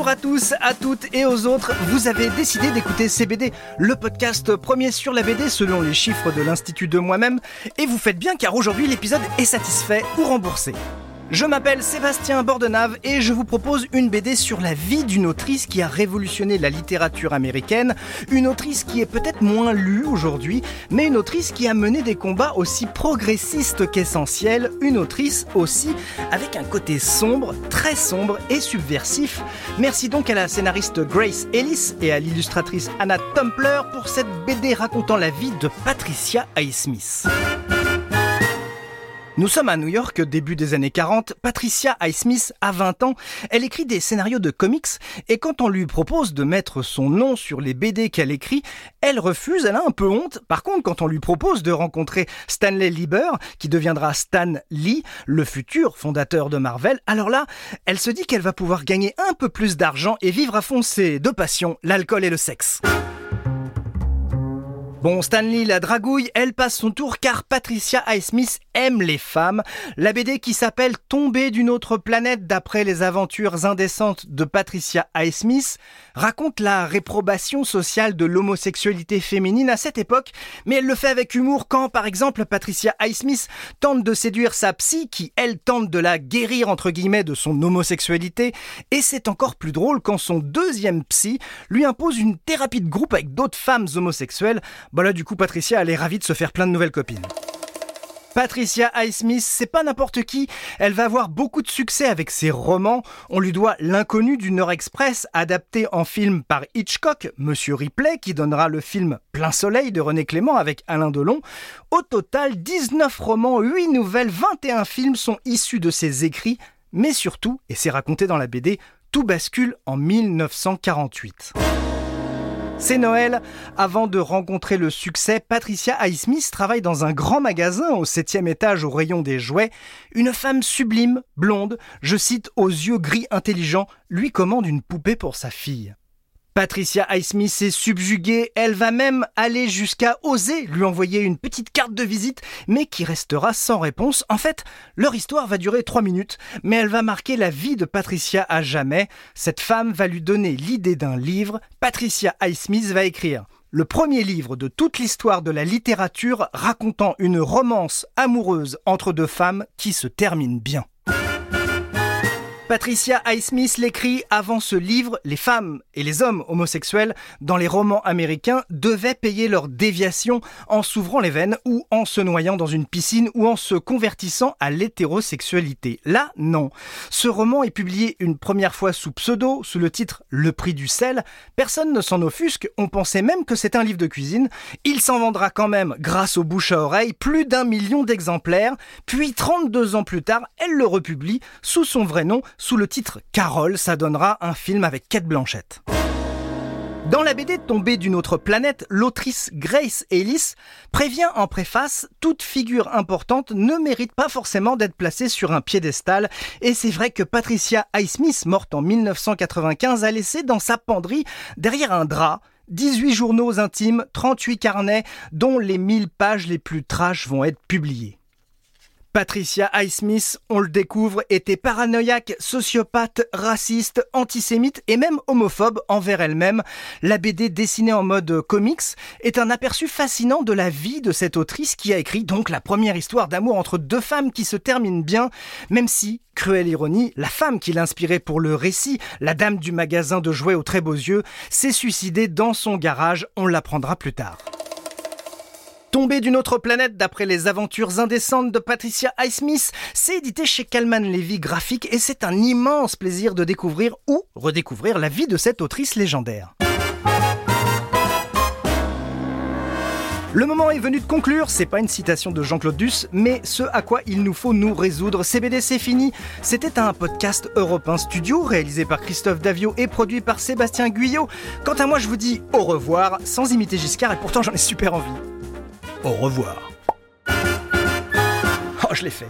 Bonjour à tous, à toutes et aux autres. Vous avez décidé d'écouter CBD, le podcast premier sur la BD selon les chiffres de l'Institut de moi-même. Et vous faites bien car aujourd'hui l'épisode est satisfait ou remboursé. Je m'appelle Sébastien Bordenave et je vous propose une BD sur la vie d'une autrice qui a révolutionné la littérature américaine, une autrice qui est peut-être moins lue aujourd'hui, mais une autrice qui a mené des combats aussi progressistes qu'essentiels, une autrice aussi avec un côté sombre, très sombre et subversif. Merci donc à la scénariste Grace Ellis et à l'illustratrice Anna Tumpler pour cette BD racontant la vie de Patricia Highsmith. Nous sommes à New York, début des années 40. Patricia Highsmith a 20 ans. Elle écrit des scénarios de comics et quand on lui propose de mettre son nom sur les BD qu'elle écrit, elle refuse, elle a un peu honte. Par contre, quand on lui propose de rencontrer Stanley Lieber, qui deviendra Stan Lee, le futur fondateur de Marvel, alors là, elle se dit qu'elle va pouvoir gagner un peu plus d'argent et vivre à fond ses deux passions, l'alcool et le sexe. Bon, Stanley la dragouille, elle passe son tour car Patricia Highsmith aime les femmes. La BD qui s'appelle Tomber d'une autre planète d'après les aventures indécentes de Patricia Highsmith raconte la réprobation sociale de l'homosexualité féminine à cette époque, mais elle le fait avec humour quand, par exemple, Patricia Highsmith tente de séduire sa psy qui, elle, tente de la guérir entre guillemets de son homosexualité. Et c'est encore plus drôle quand son deuxième psy lui impose une thérapie de groupe avec d'autres femmes homosexuelles bah là, du coup, Patricia, elle est ravie de se faire plein de nouvelles copines. Patricia Highsmith, c'est pas n'importe qui. Elle va avoir beaucoup de succès avec ses romans. On lui doit L'inconnu du Nord Express, adapté en film par Hitchcock, Monsieur Ripley, qui donnera le film Plein Soleil de René Clément avec Alain Delon. Au total, 19 romans, 8 nouvelles, 21 films sont issus de ses écrits. Mais surtout, et c'est raconté dans la BD, tout bascule en 1948. C'est Noël. Avant de rencontrer le succès, Patricia Highsmith travaille dans un grand magasin au septième étage au rayon des jouets. Une femme sublime, blonde, je cite, aux yeux gris intelligents, lui commande une poupée pour sa fille. Patricia Highsmith est subjuguée, elle va même aller jusqu'à oser lui envoyer une petite carte de visite, mais qui restera sans réponse. En fait, leur histoire va durer trois minutes, mais elle va marquer la vie de Patricia à jamais. Cette femme va lui donner l'idée d'un livre. Patricia Highsmith va écrire le premier livre de toute l'histoire de la littérature racontant une romance amoureuse entre deux femmes qui se termine bien. Patricia Highsmith l'écrit avant ce livre, les femmes et les hommes homosexuels dans les romans américains devaient payer leur déviation en s'ouvrant les veines ou en se noyant dans une piscine ou en se convertissant à l'hétérosexualité. Là, non. Ce roman est publié une première fois sous pseudo, sous le titre Le prix du sel. Personne ne s'en offusque, on pensait même que c'est un livre de cuisine. Il s'en vendra quand même, grâce aux bouche à oreille, plus d'un million d'exemplaires. Puis 32 ans plus tard, elle le republie sous son vrai nom, sous le titre Carole, ça donnera un film avec Kate Blanchett. Dans la BD Tombée d'une autre planète, l'autrice Grace Ellis prévient en préface toute figure importante ne mérite pas forcément d'être placée sur un piédestal. Et c'est vrai que Patricia Highsmith, morte en 1995, a laissé dans sa penderie, derrière un drap, 18 journaux intimes, 38 carnets, dont les 1000 pages les plus trash vont être publiées. Patricia Highsmith, on le découvre, était paranoïaque, sociopathe, raciste, antisémite et même homophobe envers elle-même. La BD dessinée en mode comics est un aperçu fascinant de la vie de cette autrice qui a écrit donc la première histoire d'amour entre deux femmes qui se termine bien, même si, cruelle ironie, la femme qui l'inspirait pour le récit, la dame du magasin de jouets aux très beaux yeux, s'est suicidée dans son garage, on l'apprendra plus tard. Tombé d'une autre planète d'après les aventures indécentes de Patricia Highsmith, c'est édité chez Calman Levy Graphique et c'est un immense plaisir de découvrir ou redécouvrir la vie de cette autrice légendaire. Le moment est venu de conclure, c'est pas une citation de Jean-Claude Duss, mais ce à quoi il nous faut nous résoudre. CBD c'est fini. C'était un podcast Europe Studio réalisé par Christophe Davio et produit par Sébastien Guyot. Quant à moi, je vous dis au revoir, sans imiter Giscard et pourtant j'en ai super envie. Au revoir. Oh, je l'ai fait.